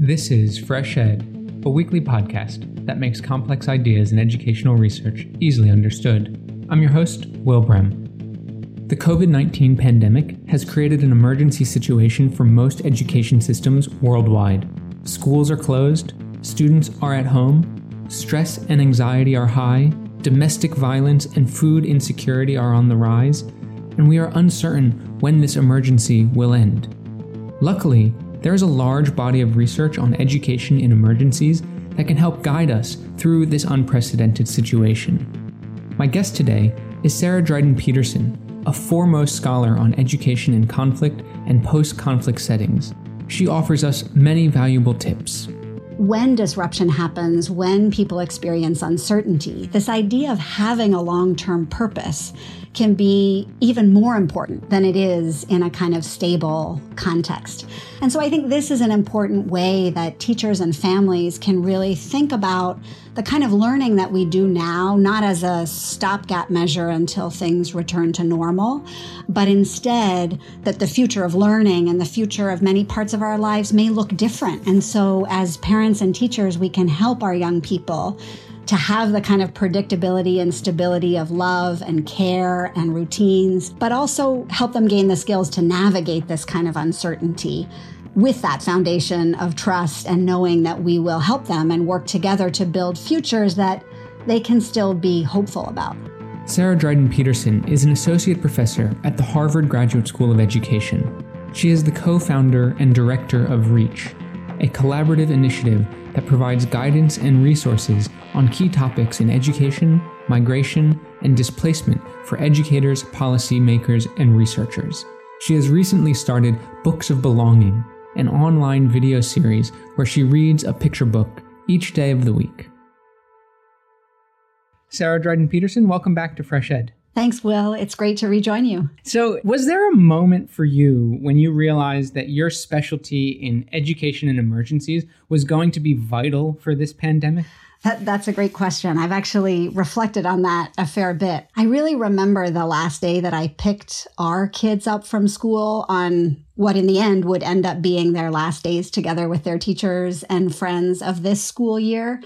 This is Fresh Ed, a weekly podcast that makes complex ideas in educational research easily understood. I'm your host, Will Brehm. The COVID 19 pandemic has created an emergency situation for most education systems worldwide. Schools are closed, students are at home, stress and anxiety are high, domestic violence and food insecurity are on the rise, and we are uncertain when this emergency will end. Luckily, there is a large body of research on education in emergencies that can help guide us through this unprecedented situation. My guest today is Sarah Dryden Peterson, a foremost scholar on education in conflict and post conflict settings. She offers us many valuable tips when disruption happens, when people experience uncertainty, this idea of having a long term purpose can be even more important than it is in a kind of stable context. And so I think this is an important way that teachers and families can really think about the kind of learning that we do now, not as a stopgap measure until things return to normal, but instead that the future of learning and the future of many parts of our lives may look different. And so as parents and teachers, we can help our young people to have the kind of predictability and stability of love and care and routines, but also help them gain the skills to navigate this kind of uncertainty with that foundation of trust and knowing that we will help them and work together to build futures that they can still be hopeful about. Sarah Dryden Peterson is an associate professor at the Harvard Graduate School of Education. She is the co founder and director of REACH, a collaborative initiative that provides guidance and resources on key topics in education, migration, and displacement for educators, policymakers, and researchers. She has recently started Books of Belonging, an online video series where she reads a picture book each day of the week. Sarah Dryden Peterson, welcome back to Fresh Ed. Thanks, Will. It's great to rejoin you. So, was there a moment for you when you realized that your specialty in education and emergencies was going to be vital for this pandemic? That, that's a great question. I've actually reflected on that a fair bit. I really remember the last day that I picked our kids up from school on what in the end would end up being their last days together with their teachers and friends of this school year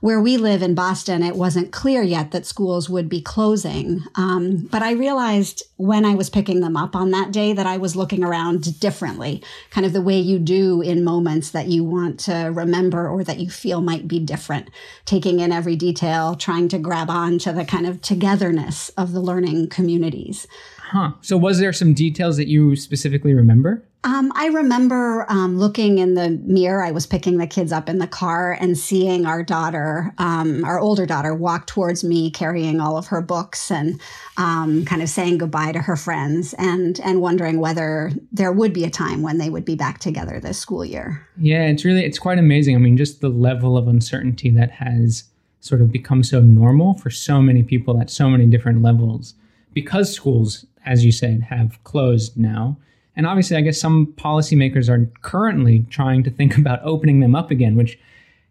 where we live in Boston, it wasn't clear yet that schools would be closing. Um, but I realized when I was picking them up on that day that I was looking around differently, kind of the way you do in moments that you want to remember or that you feel might be different, taking in every detail, trying to grab on to the kind of togetherness of the learning communities. Huh. So, was there some details that you specifically remember? Um, I remember um, looking in the mirror. I was picking the kids up in the car and seeing our daughter, um, our older daughter, walk towards me carrying all of her books and um, kind of saying goodbye to her friends and and wondering whether there would be a time when they would be back together this school year. Yeah, it's really it's quite amazing. I mean, just the level of uncertainty that has sort of become so normal for so many people at so many different levels because schools as you said, have closed now. And obviously, I guess some policymakers are currently trying to think about opening them up again, which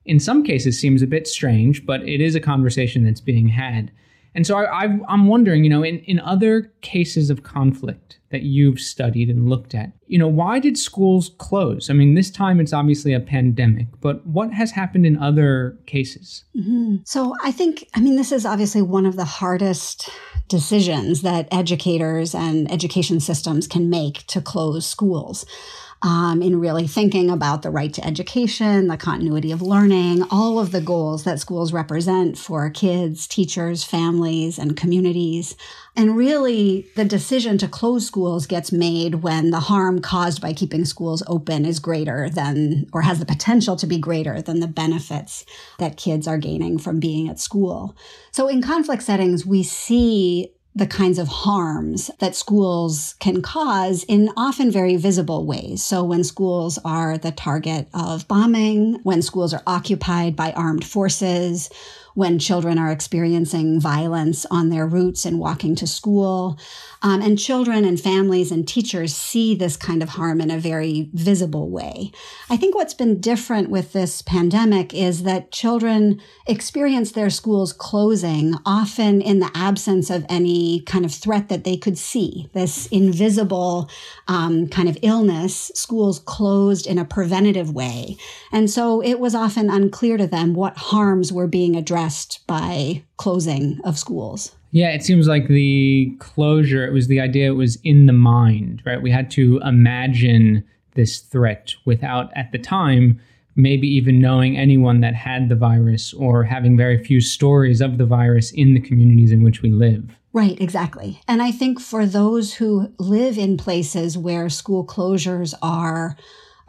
in some cases seems a bit strange, but it is a conversation that's being had. And so I, am wondering, you know, in, in other cases of conflict that you've studied and looked at, you know, why did schools close? I mean, this time it's obviously a pandemic, but what has happened in other cases? Mm-hmm. So I think, I mean, this is obviously one of the hardest decisions that educators and education systems can make to close schools um, in really thinking about the right to education, the continuity of learning, all of the goals that schools represent for kids, teachers, families, and communities. And really, the decision to close schools gets made when the harm caused by keeping schools open is greater than, or has the potential to be greater than the benefits that kids are gaining from being at school. So in conflict settings, we see the kinds of harms that schools can cause in often very visible ways. So, when schools are the target of bombing, when schools are occupied by armed forces, when children are experiencing violence on their routes and walking to school. Um, and children and families and teachers see this kind of harm in a very visible way. I think what's been different with this pandemic is that children experience their schools closing often in the absence of any kind of threat that they could see. This invisible um, kind of illness, schools closed in a preventative way. And so it was often unclear to them what harms were being addressed by closing of schools. Yeah, it seems like the closure, it was the idea it was in the mind, right? We had to imagine this threat without, at the time, maybe even knowing anyone that had the virus or having very few stories of the virus in the communities in which we live. Right, exactly. And I think for those who live in places where school closures are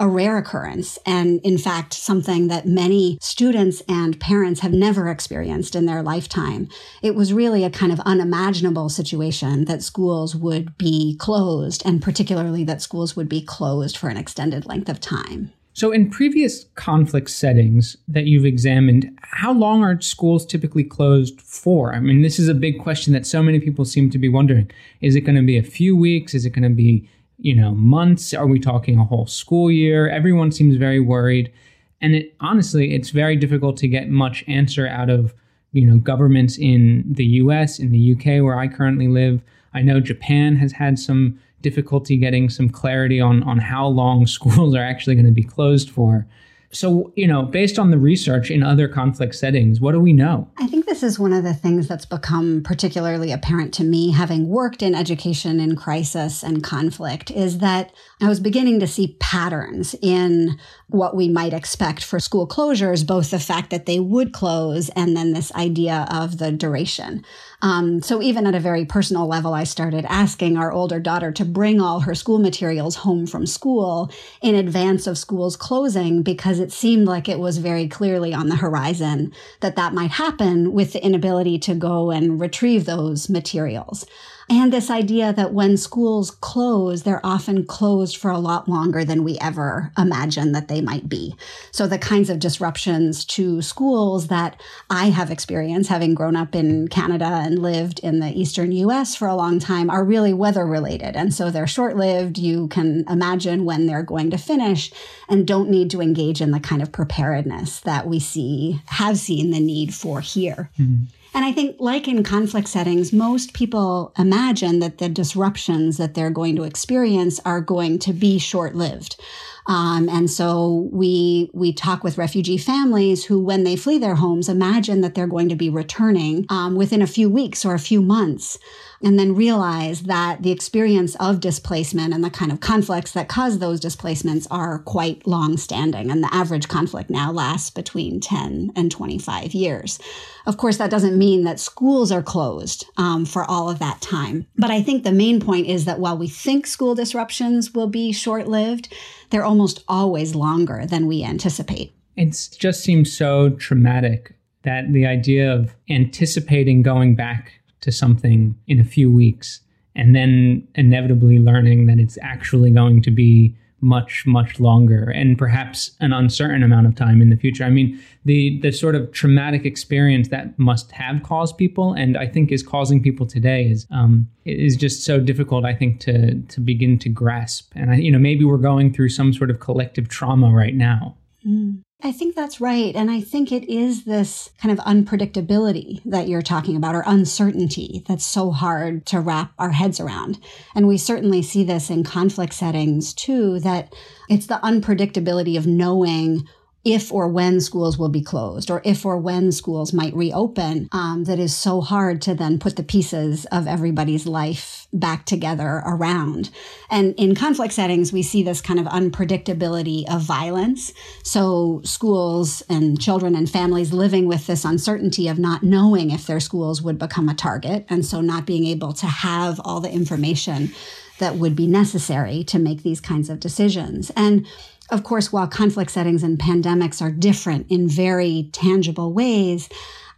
a rare occurrence and in fact something that many students and parents have never experienced in their lifetime. It was really a kind of unimaginable situation that schools would be closed and particularly that schools would be closed for an extended length of time. So, in previous conflict settings that you've examined, how long are schools typically closed for? I mean, this is a big question that so many people seem to be wondering. Is it going to be a few weeks? Is it going to be you know, months? Are we talking a whole school year? Everyone seems very worried. And it honestly, it's very difficult to get much answer out of, you know, governments in the US, in the UK where I currently live. I know Japan has had some difficulty getting some clarity on on how long schools are actually going to be closed for. So, you know, based on the research in other conflict settings, what do we know? I think this is one of the things that's become particularly apparent to me, having worked in education in crisis and conflict, is that I was beginning to see patterns in what we might expect for school closures, both the fact that they would close and then this idea of the duration. Um, so even at a very personal level, I started asking our older daughter to bring all her school materials home from school in advance of school's closing because it seemed like it was very clearly on the horizon that that might happen with the inability to go and retrieve those materials. And this idea that when schools close, they're often closed for a lot longer than we ever imagine that they might be. So the kinds of disruptions to schools that I have experienced, having grown up in Canada and lived in the eastern US for a long time, are really weather related. And so they're short lived. You can imagine when they're going to finish and don't need to engage in the kind of preparedness that we see, have seen the need for here. Mm-hmm. And I think, like in conflict settings, most people imagine that the disruptions that they're going to experience are going to be short lived. Um, and so we we talk with refugee families who, when they flee their homes, imagine that they're going to be returning um, within a few weeks or a few months and then realize that the experience of displacement and the kind of conflicts that cause those displacements are quite long standing. And the average conflict now lasts between 10 and 25 years. Of course, that doesn't mean that schools are closed um, for all of that time. But I think the main point is that while we think school disruptions will be short lived, they're almost always longer than we anticipate. It just seems so traumatic that the idea of anticipating going back to something in a few weeks and then inevitably learning that it's actually going to be much much longer and perhaps an uncertain amount of time in the future. I mean the the sort of traumatic experience that must have caused people and i think is causing people today is um is just so difficult i think to to begin to grasp. And i you know maybe we're going through some sort of collective trauma right now mm. I think that's right. And I think it is this kind of unpredictability that you're talking about, or uncertainty that's so hard to wrap our heads around. And we certainly see this in conflict settings too, that it's the unpredictability of knowing if or when schools will be closed or if or when schools might reopen um, that is so hard to then put the pieces of everybody's life back together around. And in conflict settings, we see this kind of unpredictability of violence. So schools and children and families living with this uncertainty of not knowing if their schools would become a target. And so not being able to have all the information that would be necessary to make these kinds of decisions. And of course, while conflict settings and pandemics are different in very tangible ways,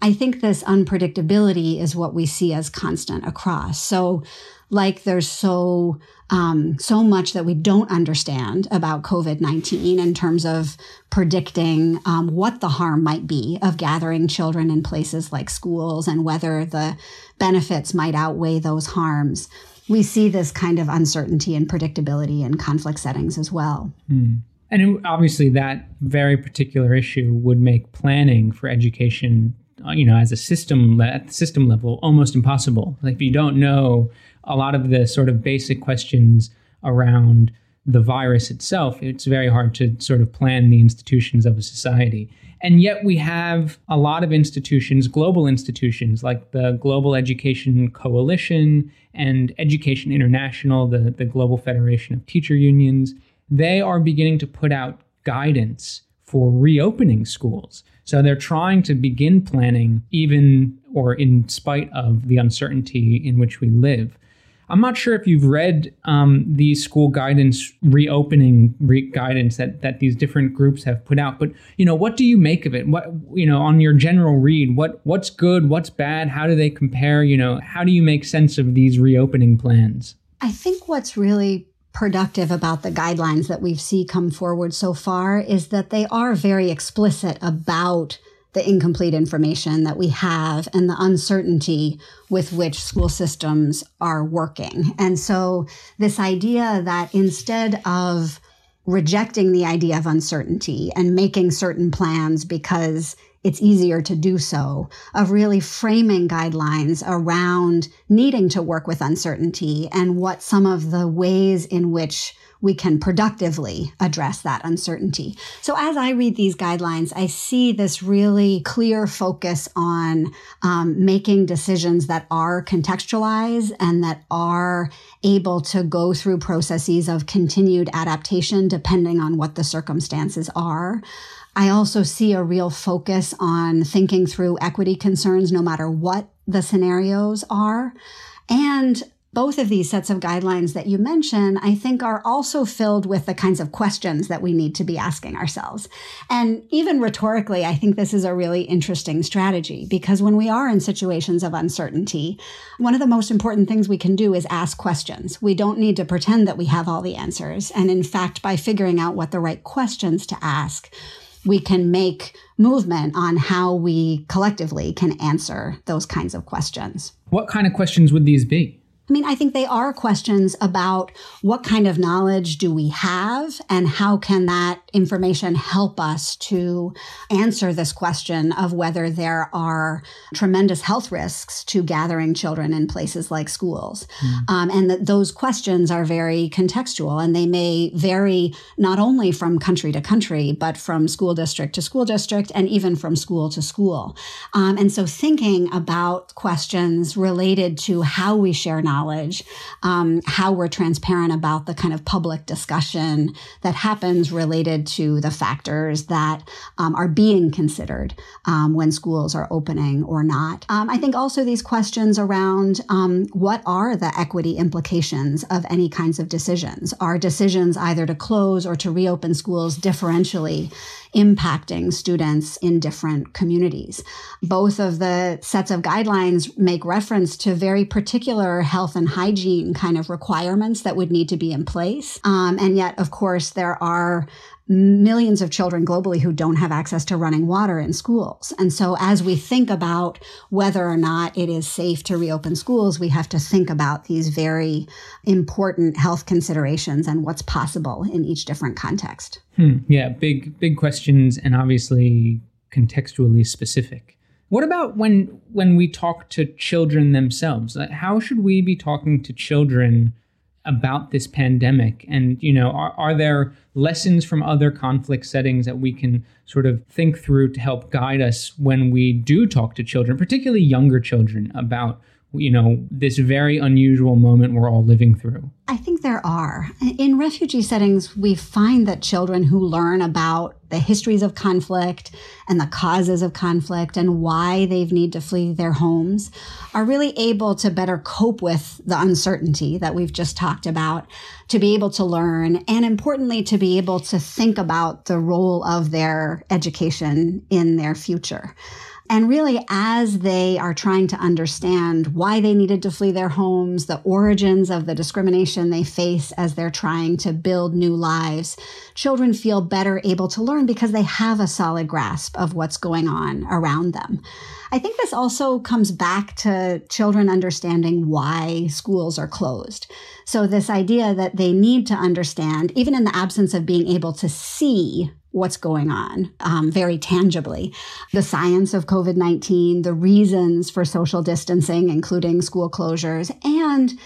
I think this unpredictability is what we see as constant across. So like there's so um, so much that we don't understand about COVID 19 in terms of predicting um, what the harm might be of gathering children in places like schools and whether the benefits might outweigh those harms. We see this kind of uncertainty and predictability in conflict settings as well. Mm. And obviously, that very particular issue would make planning for education, uh, you know, as a system at the system level, almost impossible. Like if you don't know a lot of the sort of basic questions around the virus itself, it's very hard to sort of plan the institutions of a society. And yet we have a lot of institutions, global institutions like the Global Education Coalition and Education International, the, the Global Federation of Teacher Unions. They are beginning to put out guidance for reopening schools. So they're trying to begin planning even or in spite of the uncertainty in which we live. I'm not sure if you've read um, the school guidance reopening re- guidance that that these different groups have put out, but you know, what do you make of it? What you know, on your general read, what what's good, what's bad? How do they compare? You know, how do you make sense of these reopening plans? I think what's really productive about the guidelines that we've seen come forward so far is that they are very explicit about the incomplete information that we have and the uncertainty with which school systems are working. And so, this idea that instead of rejecting the idea of uncertainty and making certain plans because it's easier to do so, of really framing guidelines around needing to work with uncertainty and what some of the ways in which we can productively address that uncertainty. So as I read these guidelines, I see this really clear focus on um, making decisions that are contextualized and that are able to go through processes of continued adaptation depending on what the circumstances are. I also see a real focus on thinking through equity concerns no matter what the scenarios are. And both of these sets of guidelines that you mention, I think, are also filled with the kinds of questions that we need to be asking ourselves. And even rhetorically, I think this is a really interesting strategy because when we are in situations of uncertainty, one of the most important things we can do is ask questions. We don't need to pretend that we have all the answers. And in fact, by figuring out what the right questions to ask, we can make movement on how we collectively can answer those kinds of questions. What kind of questions would these be? I mean, I think they are questions about what kind of knowledge do we have and how can that information help us to answer this question of whether there are tremendous health risks to gathering children in places like schools. Mm. Um, and that those questions are very contextual and they may vary not only from country to country, but from school district to school district and even from school to school. Um, and so thinking about questions related to how we share knowledge knowledge, um, how we're transparent about the kind of public discussion that happens related to the factors that um, are being considered um, when schools are opening or not. Um, I think also these questions around um, what are the equity implications of any kinds of decisions? Are decisions either to close or to reopen schools differentially impacting students in different communities. Both of the sets of guidelines make reference to very particular health and hygiene kind of requirements that would need to be in place. Um, and yet, of course, there are millions of children globally who don't have access to running water in schools. And so as we think about whether or not it is safe to reopen schools, we have to think about these very important health considerations and what's possible in each different context. Hmm. Yeah, big big questions and obviously contextually specific. What about when when we talk to children themselves? How should we be talking to children about this pandemic? And you know are, are there lessons from other conflict settings that we can sort of think through to help guide us when we do talk to children particularly younger children about you know, this very unusual moment we're all living through? I think there are. In refugee settings, we find that children who learn about the histories of conflict and the causes of conflict and why they've need to flee their homes are really able to better cope with the uncertainty that we've just talked about, to be able to learn, and importantly, to be able to think about the role of their education in their future. And really, as they are trying to understand why they needed to flee their homes, the origins of the discrimination they face as they're trying to build new lives, children feel better able to learn because they have a solid grasp of what's going on around them. I think this also comes back to children understanding why schools are closed. So, this idea that they need to understand, even in the absence of being able to see what's going on um, very tangibly. The science of COVID 19, the reasons for social distancing, including school closures, and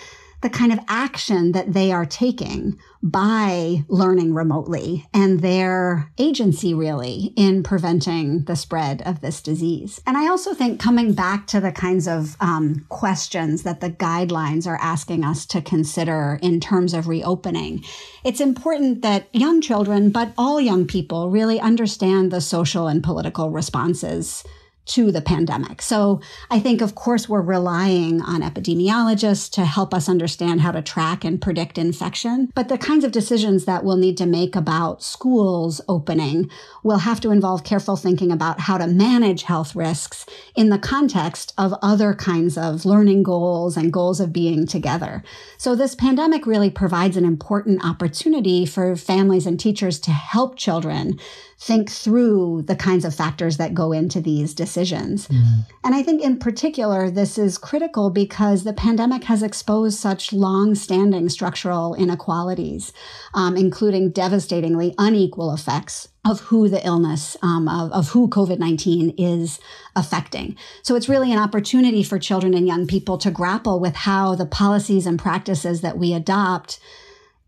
the kind of action that they are taking by learning remotely and their agency really in preventing the spread of this disease. And I also think coming back to the kinds of um, questions that the guidelines are asking us to consider in terms of reopening, it's important that young children, but all young people, really understand the social and political responses to the pandemic. So I think, of course, we're relying on epidemiologists to help us understand how to track and predict infection. But the kinds of decisions that we'll need to make about schools opening will have to involve careful thinking about how to manage health risks in the context of other kinds of learning goals and goals of being together. So this pandemic really provides an important opportunity for families and teachers to help children think through the kinds of factors that go into these decisions. Mm-hmm. And I think in particular, this is critical because the pandemic has exposed such long standing structural inequalities, um, including devastatingly unequal effects of who the illness, um, of, of who COVID 19 is affecting. So it's really an opportunity for children and young people to grapple with how the policies and practices that we adopt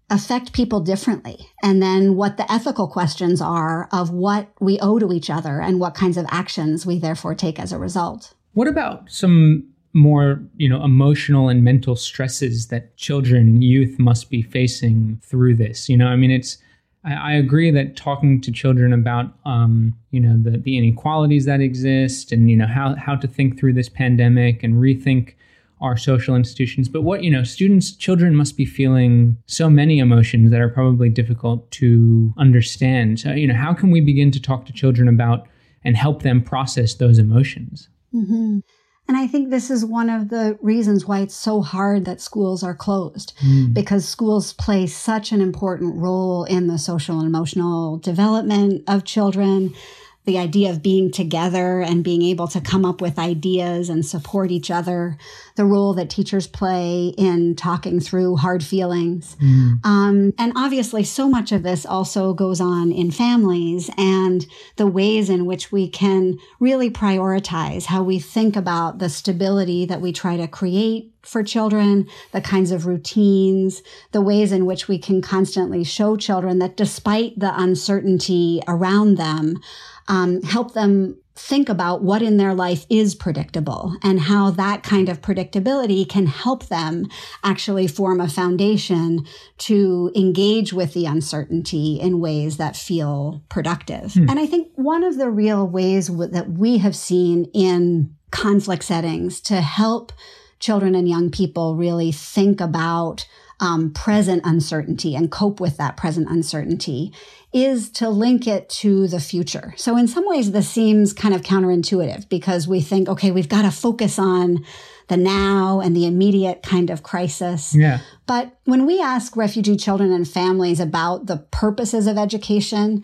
affect people differently. And then what the ethical questions are of what we owe to each other and what kinds of actions we therefore take as a result. What about some more, you know, emotional and mental stresses that children, youth must be facing through this? You know, I mean, it's, I, I agree that talking to children about, um, you know, the, the inequalities that exist and, you know, how, how to think through this pandemic and rethink our social institutions but what you know students children must be feeling so many emotions that are probably difficult to understand so you know how can we begin to talk to children about and help them process those emotions mm-hmm. And I think this is one of the reasons why it's so hard that schools are closed mm. because schools play such an important role in the social and emotional development of children the idea of being together and being able to come up with ideas and support each other, the role that teachers play in talking through hard feelings. Mm. Um, and obviously, so much of this also goes on in families and the ways in which we can really prioritize how we think about the stability that we try to create for children, the kinds of routines, the ways in which we can constantly show children that despite the uncertainty around them, um, help them think about what in their life is predictable and how that kind of predictability can help them actually form a foundation to engage with the uncertainty in ways that feel productive. Hmm. And I think one of the real ways w- that we have seen in conflict settings to help children and young people really think about um, present uncertainty and cope with that present uncertainty is to link it to the future. So, in some ways, this seems kind of counterintuitive because we think, okay, we've got to focus on the now and the immediate kind of crisis. Yeah. But when we ask refugee children and families about the purposes of education,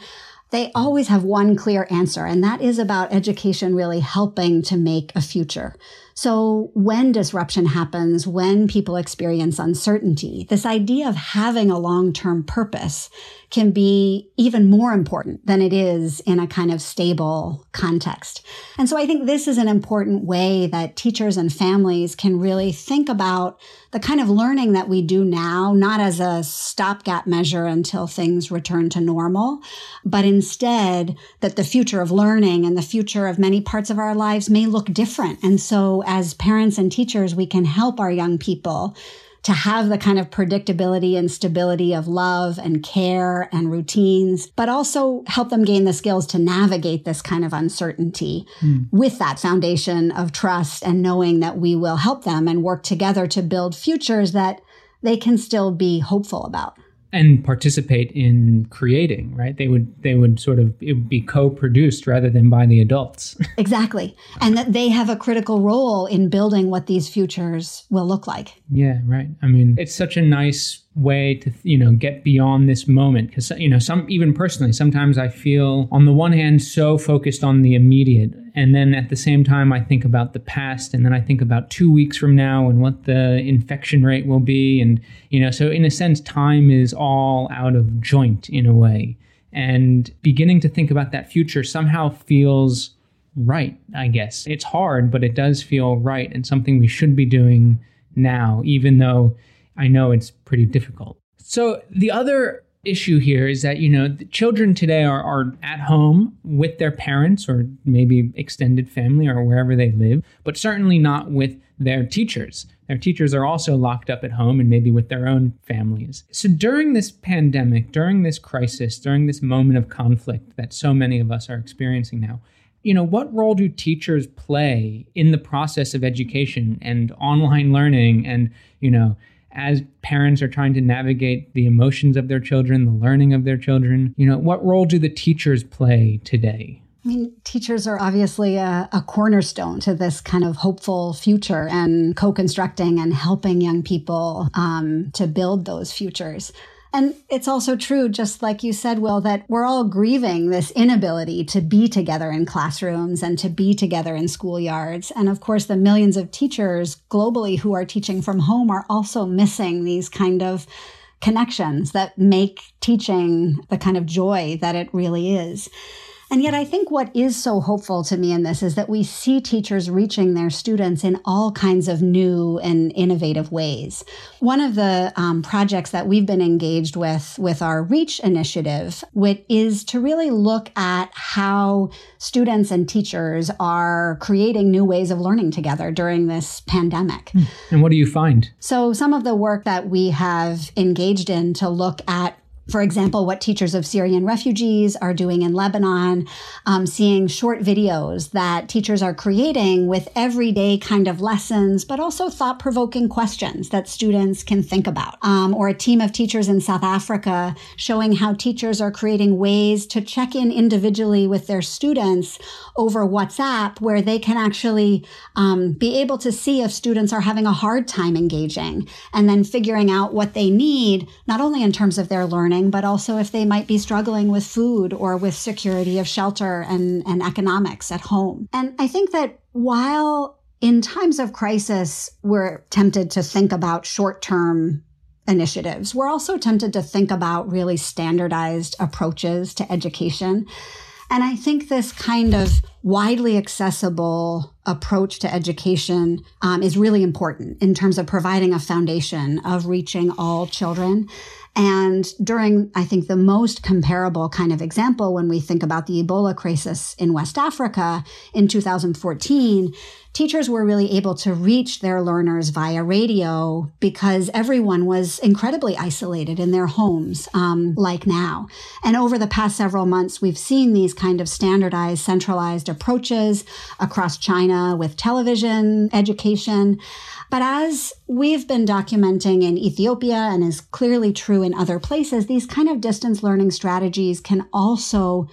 they always have one clear answer, and that is about education really helping to make a future. So when disruption happens, when people experience uncertainty, this idea of having a long-term purpose can be even more important than it is in a kind of stable context. And so I think this is an important way that teachers and families can really think about the kind of learning that we do now, not as a stopgap measure until things return to normal, but instead that the future of learning and the future of many parts of our lives may look different. And so as parents and teachers, we can help our young people to have the kind of predictability and stability of love and care and routines, but also help them gain the skills to navigate this kind of uncertainty mm. with that foundation of trust and knowing that we will help them and work together to build futures that they can still be hopeful about. And participate in creating right? They would they would sort of it would be co-produced rather than by the adults. Exactly. And that they have a critical role in building what these futures will look like. Yeah right. I mean it's such a nice way to you know get beyond this moment. Because you know some even personally sometimes i feel on the one hand so focused on the immediate and then at the same time i think about the past and then i think about two weeks from now and what the infection rate will be and you know so in a sense time is all out of joint in a way. And beginning to think about that future somehow feels right i guess. It's hard but it does feel right and something we should be doing now even though I know it's pretty difficult. So the other issue here is that you know children today are, are at home with their parents or maybe extended family or wherever they live but certainly not with their teachers their teachers are also locked up at home and maybe with their own families so during this pandemic during this crisis during this moment of conflict that so many of us are experiencing now you know what role do teachers play in the process of education and online learning and you know as parents are trying to navigate the emotions of their children, the learning of their children? You know, what role do the teachers play today? I mean, teachers are obviously a, a, cornerstone to this kind of hopeful future and co constructing and helping young people um, to build those futures. And it's also true, just like you said, Will, that we're all grieving this inability to be together in classrooms and to be together in schoolyards. And of course, the millions of teachers globally who are teaching from home are also missing these kind of connections that make teaching the kind of joy that it really is. And yet, I think what is so hopeful to me in this is that we see teachers reaching their students in all kinds of new and innovative ways. One of the um, projects that we've been engaged with with our Reach initiative, which is to really look at how students and teachers are creating new ways of learning together during this pandemic. Hmm. And what do you find? So, some of the work that we have engaged in to look at for example, what teachers of Syrian refugees are doing in Lebanon, um, seeing short videos that teachers are creating with everyday kind of lessons, but also thought provoking questions that students can think about. Um, or a team of teachers in South Africa showing how teachers are creating ways to check in individually with their students over WhatsApp, where they can actually um, be able to see if students are having a hard time engaging and then figuring out what they need, not only in terms of their learning learning, but also if they might be struggling with food or with security of shelter and, and economics at home. And I think that while in times of crisis, we're tempted to think about short term initiatives. We're also tempted to think about really standardized approaches to education. And I think this kind of widely accessible approach to education um, is really important in terms of providing a foundation of reaching all children. And during, I think, the most comparable kind of example when we think about the Ebola crisis in West Africa in 2014, teachers were really able to reach their learners via radio because everyone was incredibly isolated in their homes, um, like now. And over the past several months, we've seen these kind of standardized, centralized approaches across China with television education. But as we've been documenting in Ethiopia and is clearly true in other places, these kind of distance learning strategies can also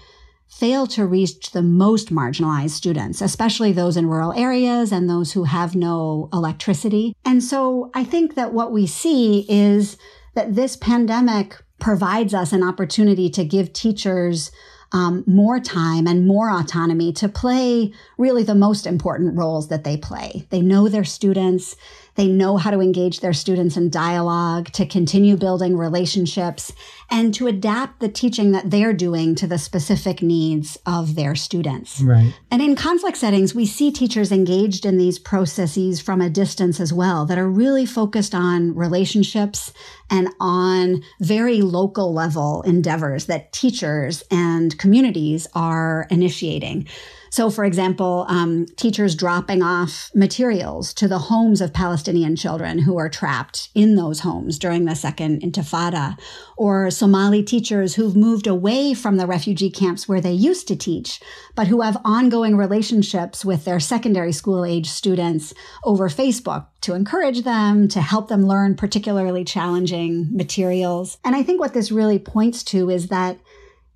fail to reach the most marginalized students, especially those in rural areas and those who have no electricity. And so I think that what we see is that this pandemic provides us an opportunity to give teachers um, more time and more autonomy to play really the most important roles that they play. They know their students. They know how to engage their students in dialogue, to continue building relationships, and to adapt the teaching that they're doing to the specific needs of their students. Right. And in conflict settings, we see teachers engaged in these processes from a distance as well that are really focused on relationships and on very local level endeavors that teachers and communities are initiating. So, for example, um, teachers dropping off materials to the homes of Palestinian children who are trapped in those homes during the second intifada, or Somali teachers who've moved away from the refugee camps where they used to teach, but who have ongoing relationships with their secondary school age students over Facebook to encourage them, to help them learn particularly challenging materials. And I think what this really points to is that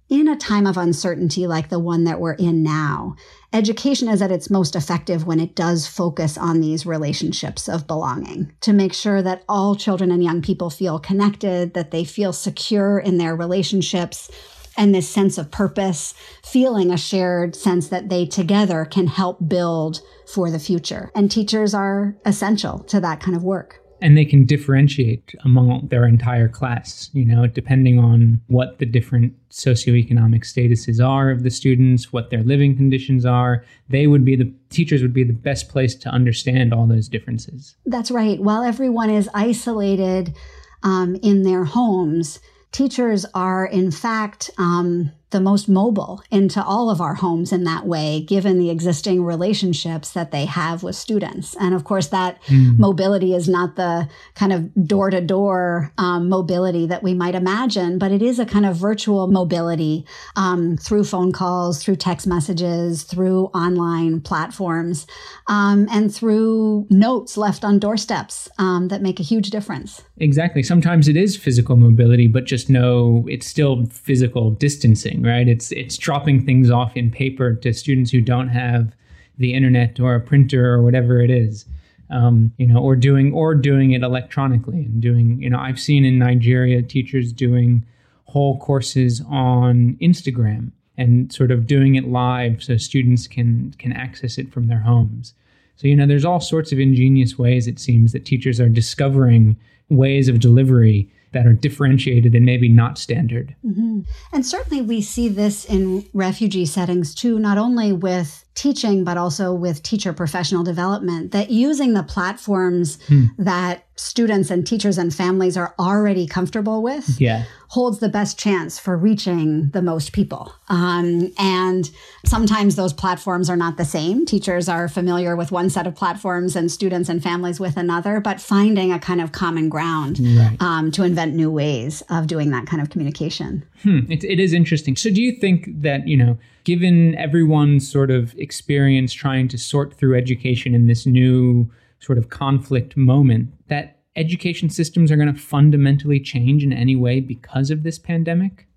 in a time of uncertainty like the one that we're in now, education is at its most effective when it does focus on these relationships of belonging to make sure that all children and young people feel connected, that they feel secure in their relationships, and this sense of purpose, feeling a shared sense that they together can help build for the future. And teachers are essential to that kind of work and they can differentiate among their entire class, you know, depending on what the different socioeconomic statuses are of the students, what their living conditions are. They would be the teachers would be the best place to understand all those differences. That's right. While everyone is isolated um, in their homes, teachers are in fact um, the most mobile into all of our homes in that way, given the existing relationships that they have with students. And of course, that mm. mobility is not the kind of door to door mobility that we might imagine, but it is a kind of virtual mobility um, through phone calls, through text messages, through online platforms, um, and through notes left on doorsteps um, that make a huge difference. Exactly. Sometimes it is physical mobility, but just know it's still physical distancing right? It's it's dropping things off in paper to students who don't have the internet or a printer or whatever it is. Um, you know, or doing or doing it electronically and doing, you know, I've seen in Nigeria teachers doing whole courses on Instagram and sort of doing it live so students can can access it from their homes. So, you know, there's all sorts of ingenious ways it seems that teachers are discovering ways of delivery that are differentiated and maybe not standard. Mm-hmm. And certainly we see this in refugee settings too, not only with teaching, but also with teacher professional development, that using the platforms hmm. that students and teachers and families are already comfortable with yeah. holds the best chance for reaching the most people. Um, and sometimes those platforms are not the same. Teachers are familiar with one set of platforms and students and families with another, but finding a kind of common ground right. um, to invent new ways of doing that kind of communication. Hmm. It, it is interesting. So, do you think that, you know, given everyone's sort of experience trying to sort through education in this new sort of conflict moment, that education systems are going to fundamentally change in any way because of this pandemic?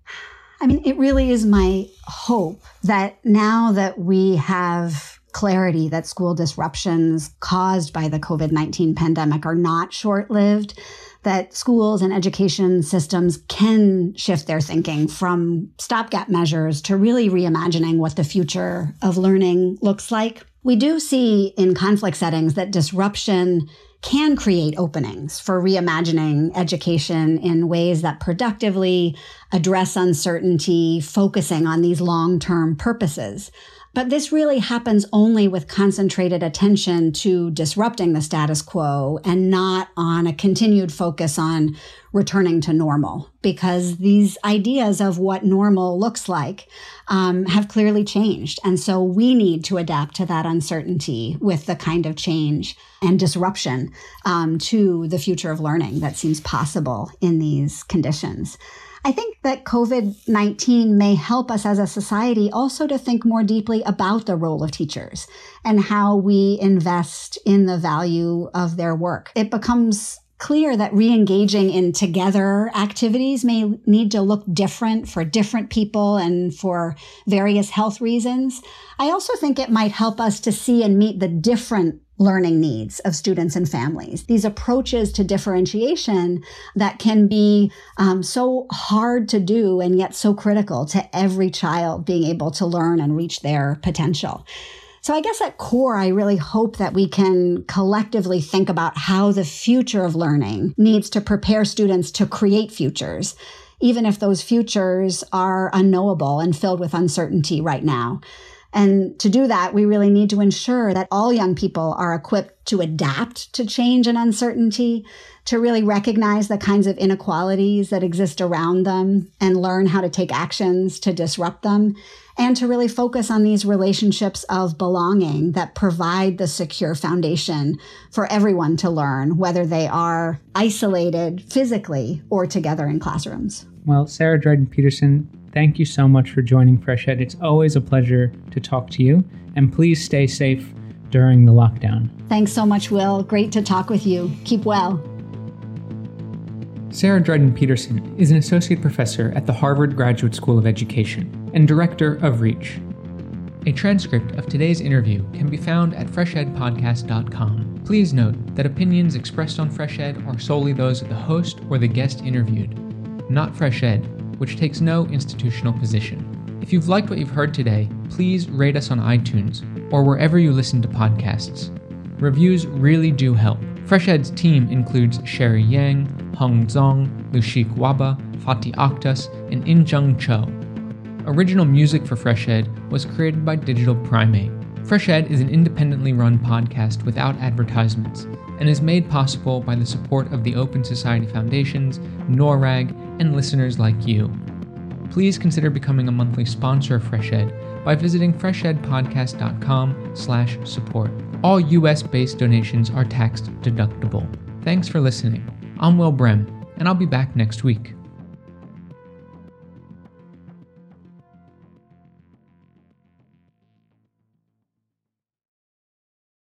I mean, it really is my hope that now that we have clarity that school disruptions caused by the COVID 19 pandemic are not short lived, that schools and education systems can shift their thinking from stopgap measures to really reimagining what the future of learning looks like. We do see in conflict settings that disruption can create openings for reimagining education in ways that productively address uncertainty, focusing on these long term purposes. But this really happens only with concentrated attention to disrupting the status quo and not on a continued focus on returning to normal, because these ideas of what normal looks like um, have clearly changed. And so we need to adapt to that uncertainty with the kind of change and disruption um, to the future of learning that seems possible in these conditions. I think that COVID 19 may help us as a society also to think more deeply about the role of teachers and how we invest in the value of their work. It becomes clear that re-engaging in together activities may need to look different for different people and for various health reasons. I also think it might help us to see and meet the different learning needs of students and families. These approaches to differentiation that can be um, so hard to do and yet so critical to every child being able to learn and reach their potential. So I guess at core, I really hope that we can collectively think about how the future of learning needs to prepare students to create futures, even if those futures are unknowable and filled with uncertainty right now. And to do that, we really need to ensure that all young people are equipped to adapt to change and uncertainty, to really recognize the kinds of inequalities that exist around them and learn how to take actions to disrupt them, and to really focus on these relationships of belonging that provide the secure foundation for everyone to learn, whether they are isolated physically or together in classrooms. Well, Sarah Dryden Peterson, thank you so much for joining Fresh Ed. It's always a pleasure to talk to you, and please stay safe during the lockdown. Thanks so much, Will. Great to talk with you. Keep well. Sarah Dryden Peterson is an associate professor at the Harvard Graduate School of Education and director of REACH. A transcript of today's interview can be found at freshedpodcast.com. Please note that opinions expressed on Fresh Ed are solely those of the host or the guest interviewed, not Fresh Ed, which takes no institutional position. If you've liked what you've heard today, please rate us on iTunes or wherever you listen to podcasts. Reviews really do help. FreshEd's team includes Sherry Yang, Hong Zong, Lushik Waba, Fatih Akhtas, and Injung Cho. Original music for FreshEd was created by Digital Primate. FreshEd is an independently run podcast without advertisements and is made possible by the support of the Open Society Foundations, NORRAG, and listeners like you. Please consider becoming a monthly sponsor of Fresh Ed by visiting freshedpodcast.com slash support. All US-based donations are tax deductible. Thanks for listening. I'm Will Brehm, and I'll be back next week.